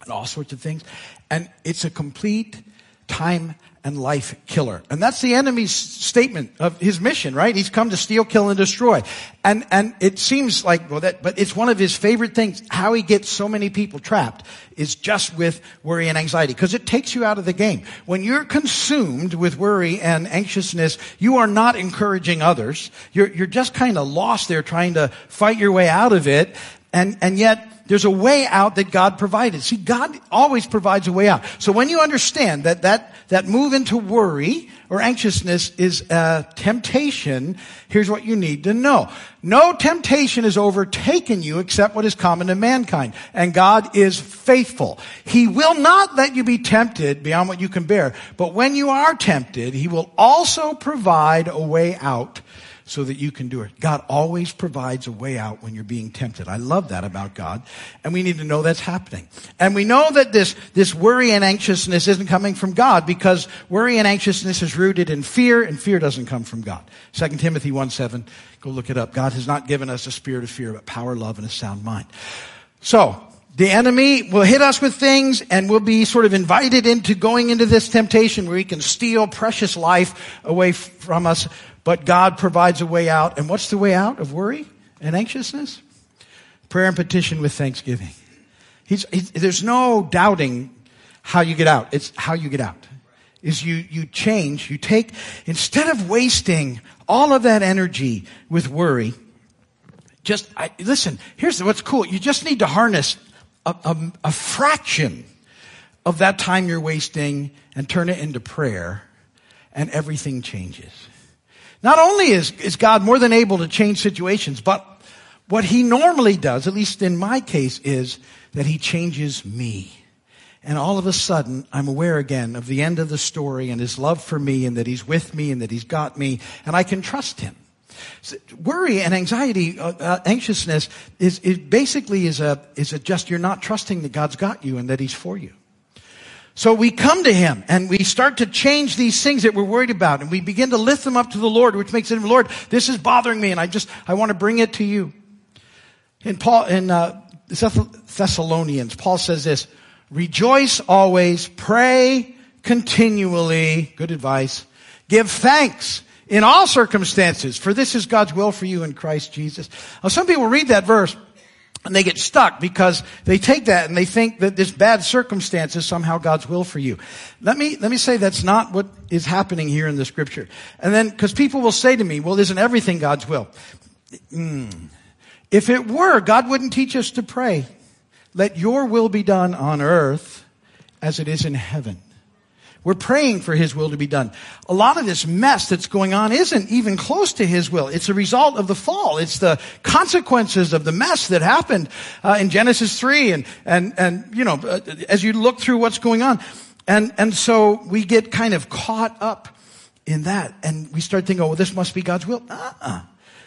and all sorts of things. And it's a complete time and life killer. And that's the enemy's statement of his mission, right? He's come to steal, kill, and destroy. And, and it seems like, well, that, but it's one of his favorite things. How he gets so many people trapped is just with worry and anxiety, because it takes you out of the game. When you're consumed with worry and anxiousness, you are not encouraging others. You're, you're just kind of lost there trying to fight your way out of it. And, and yet, there's a way out that God provided. See, God always provides a way out. So when you understand that that, that move into worry or anxiousness is a temptation, here's what you need to know. No temptation has overtaken you except what is common to mankind. And God is faithful. He will not let you be tempted beyond what you can bear. But when you are tempted, He will also provide a way out so that you can do it. God always provides a way out when you're being tempted. I love that about God. And we need to know that's happening. And we know that this, this worry and anxiousness isn't coming from God because worry and anxiousness is rooted in fear and fear doesn't come from God. 2 Timothy 1 7, go look it up. God has not given us a spirit of fear, but power, love, and a sound mind. So, the enemy will hit us with things and we'll be sort of invited into going into this temptation where he can steal precious life away from us. But God provides a way out. And what's the way out of worry and anxiousness? Prayer and petition with thanksgiving. He's, he's, there's no doubting how you get out. It's how you get out. Is you, you change, you take, instead of wasting all of that energy with worry, just, I, listen, here's what's cool. You just need to harness a, a, a fraction of that time you're wasting and turn it into prayer and everything changes. Not only is, is God more than able to change situations, but what he normally does, at least in my case, is that he changes me. And all of a sudden, I'm aware again of the end of the story and his love for me and that he's with me and that he's got me and I can trust him. So worry and anxiety, uh, uh, anxiousness is, is basically is a, is a just you're not trusting that God's got you and that he's for you. So we come to Him and we start to change these things that we're worried about and we begin to lift them up to the Lord, which makes it, Lord, this is bothering me and I just, I want to bring it to you. In Paul, in, uh, Thessalonians, Paul says this, rejoice always, pray continually, good advice, give thanks in all circumstances, for this is God's will for you in Christ Jesus. Now some people read that verse and they get stuck because they take that and they think that this bad circumstance is somehow God's will for you. Let me, let me say that's not what is happening here in the scripture. And then, cause people will say to me, well, isn't everything God's will? Mm. If it were, God wouldn't teach us to pray. Let your will be done on earth as it is in heaven. We're praying for His will to be done. A lot of this mess that's going on isn't even close to His will. It's a result of the fall. It's the consequences of the mess that happened uh, in Genesis 3 and, and, and, you know, uh, as you look through what's going on. And, and so we get kind of caught up in that and we start thinking, oh, well, this must be God's will. Uh-uh.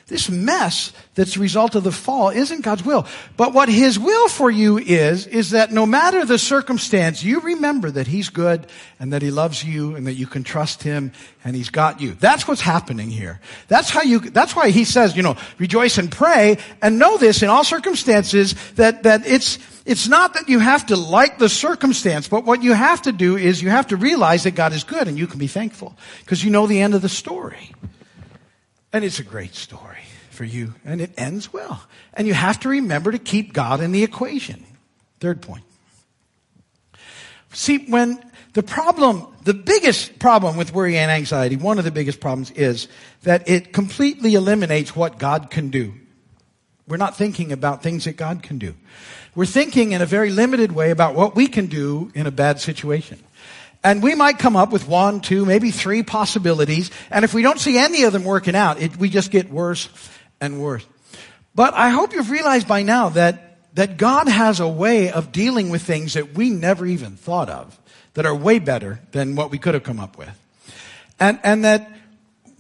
This mess that's the result of the fall isn't God's will. But what His will for you is, is that no matter the circumstance, you remember that He's good and that He loves you and that you can trust Him and He's got you. That's what's happening here. That's how you, that's why He says, you know, rejoice and pray and know this in all circumstances that, that it's, it's not that you have to like the circumstance, but what you have to do is you have to realize that God is good and you can be thankful because you know the end of the story. And it's a great story for you, and it ends well. And you have to remember to keep God in the equation. Third point. See, when the problem, the biggest problem with worry and anxiety, one of the biggest problems is that it completely eliminates what God can do. We're not thinking about things that God can do. We're thinking in a very limited way about what we can do in a bad situation. And we might come up with one, two, maybe three possibilities. And if we don't see any of them working out, it, we just get worse and worse. But I hope you've realized by now that, that God has a way of dealing with things that we never even thought of, that are way better than what we could have come up with. And, and that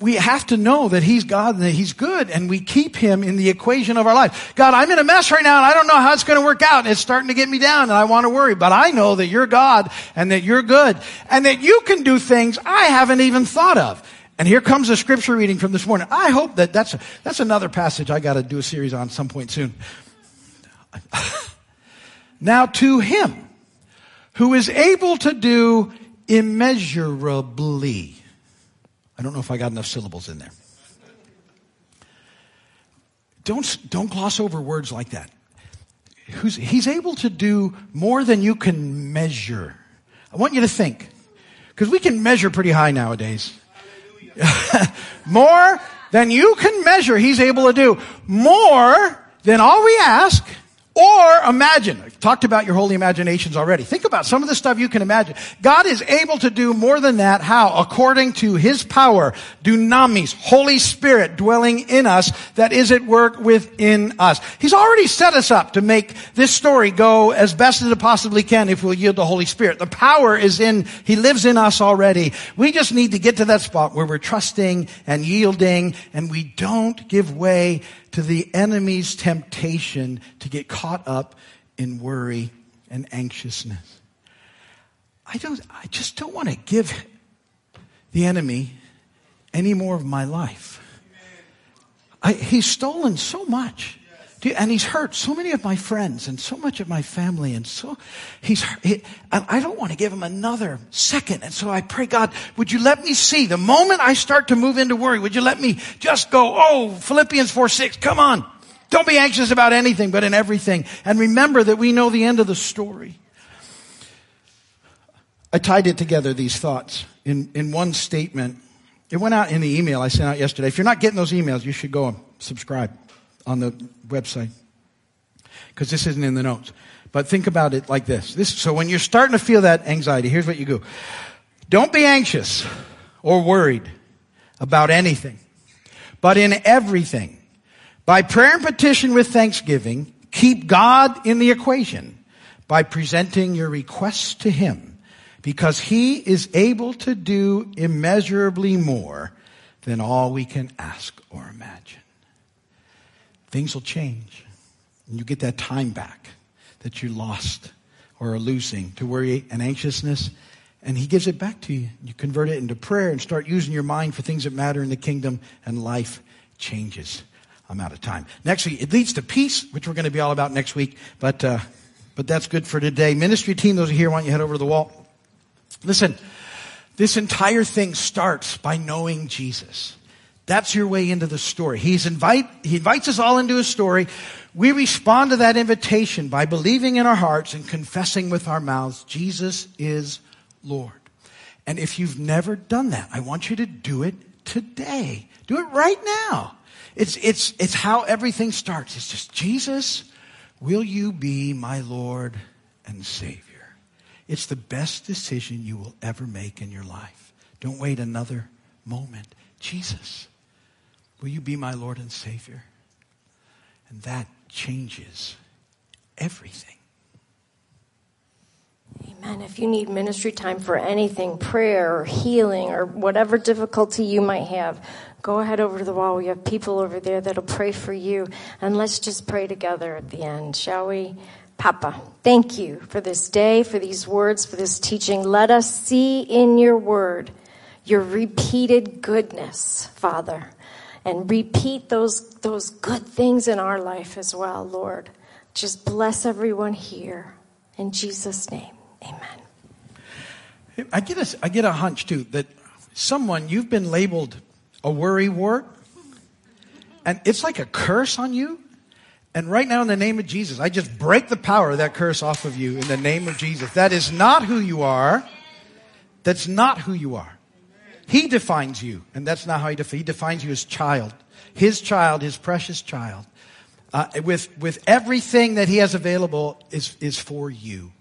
we have to know that He's God and that He's good and we keep Him in the equation of our life. God, I'm in a mess right now and I don't know how it's going to work out and it's starting to get me down and I want to worry, but I know that you're God and that you're good and that you can do things I haven't even thought of. And here comes a scripture reading from this morning. I hope that that's, that's another passage I got to do a series on some point soon. now to Him who is able to do immeasurably. I don't know if I got enough syllables in there. Don't, don't gloss over words like that. Who's, he's able to do more than you can measure. I want you to think, because we can measure pretty high nowadays. more than you can measure, he's able to do. More than all we ask or imagine. I've talked about your holy imaginations already. Think about some of the stuff you can imagine. God is able to do more than that. How? According to His power, dunamis, Holy Spirit dwelling in us that is at work within us. He's already set us up to make this story go as best as it possibly can if we'll yield the Holy Spirit. The power is in, He lives in us already. We just need to get to that spot where we're trusting and yielding and we don't give way to the enemy's temptation to get caught up in worry and anxiousness. I don't, I just don't want to give the enemy any more of my life. I, he's stolen so much. Dude, And he's hurt so many of my friends and so much of my family and so he's, he, I don't want to give him another second. And so I pray, God, would you let me see the moment I start to move into worry, would you let me just go, oh, Philippians 4, 6, come on. Don't be anxious about anything, but in everything. And remember that we know the end of the story. I tied it together, these thoughts, in, in one statement. It went out in the email I sent out yesterday. If you're not getting those emails, you should go and subscribe on the website. Because this isn't in the notes. But think about it like this. this. So when you're starting to feel that anxiety, here's what you do. Don't be anxious or worried about anything, but in everything. By prayer and petition with thanksgiving, keep God in the equation by presenting your requests to Him because He is able to do immeasurably more than all we can ask or imagine. Things will change. And you get that time back that you lost or are losing to worry and anxiousness. And he gives it back to you. You convert it into prayer and start using your mind for things that matter in the kingdom, and life changes. I'm out of time. Next week, it leads to peace, which we're going to be all about next week. But, uh, but that's good for today. Ministry team, those are here, why don't you head over to the wall? Listen, this entire thing starts by knowing Jesus. That's your way into the story. He's invite, he invites us all into his story. We respond to that invitation by believing in our hearts and confessing with our mouths, Jesus is Lord. And if you've never done that, I want you to do it today. Do it right now. It's, it's, it's how everything starts. It's just, Jesus, will you be my Lord and Savior? It's the best decision you will ever make in your life. Don't wait another moment. Jesus, will you be my Lord and Savior? And that changes everything. Amen. If you need ministry time for anything, prayer or healing or whatever difficulty you might have, go ahead over to the wall. We have people over there that'll pray for you. And let's just pray together at the end, shall we? Papa, thank you for this day, for these words, for this teaching. Let us see in your word your repeated goodness, Father, and repeat those, those good things in our life as well, Lord. Just bless everyone here. In Jesus' name, amen. I get a, I get a hunch too that someone, you've been labeled a worry wart, and it's like a curse on you. And right now, in the name of Jesus, I just break the power of that curse off of you in the name of Jesus. That is not who you are. That's not who you are. He defines you, and that's not how he, def- he defines you as child. His child, his precious child. Uh, with, with everything that he has available is, is for you.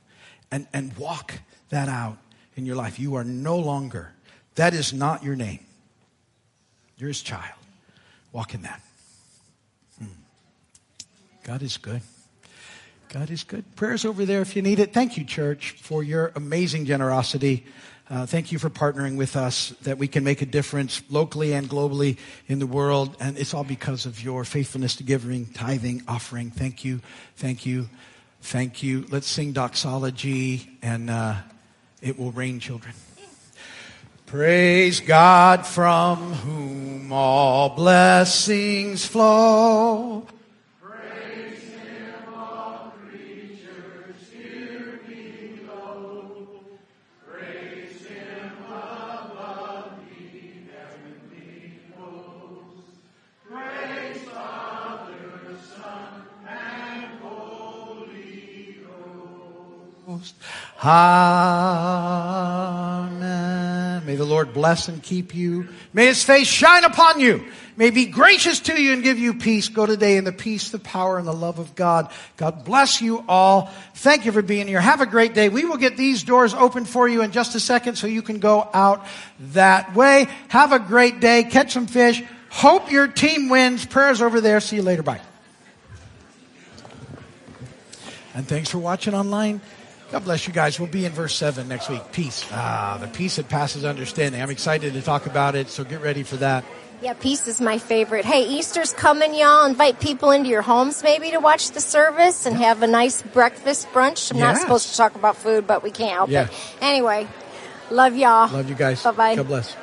And, and walk that out in your life. You are no longer, that is not your name. You're his child. Walk in that. Hmm. God is good. God is good. Prayers over there if you need it. Thank you, church, for your amazing generosity. Uh, thank you for partnering with us that we can make a difference locally and globally in the world. And it's all because of your faithfulness to giving, tithing, offering. Thank you. Thank you. Thank you. Let's sing doxology and uh, it will rain, children. Praise God from whom all blessings flow. Amen. May the Lord bless and keep you. May his face shine upon you. May he be gracious to you and give you peace. Go today in the peace, the power, and the love of God. God bless you all. Thank you for being here. Have a great day. We will get these doors open for you in just a second so you can go out that way. Have a great day. Catch some fish. Hope your team wins. Prayers over there. See you later. Bye. And thanks for watching online. God bless you guys. We'll be in verse 7 next week. Peace. Ah, the peace that passes understanding. I'm excited to talk about it, so get ready for that. Yeah, peace is my favorite. Hey, Easter's coming, y'all. Invite people into your homes maybe to watch the service and have a nice breakfast brunch. I'm not supposed to talk about food, but we can't help Yeah. it. Anyway, love y'all. Love you guys. Bye bye. God bless.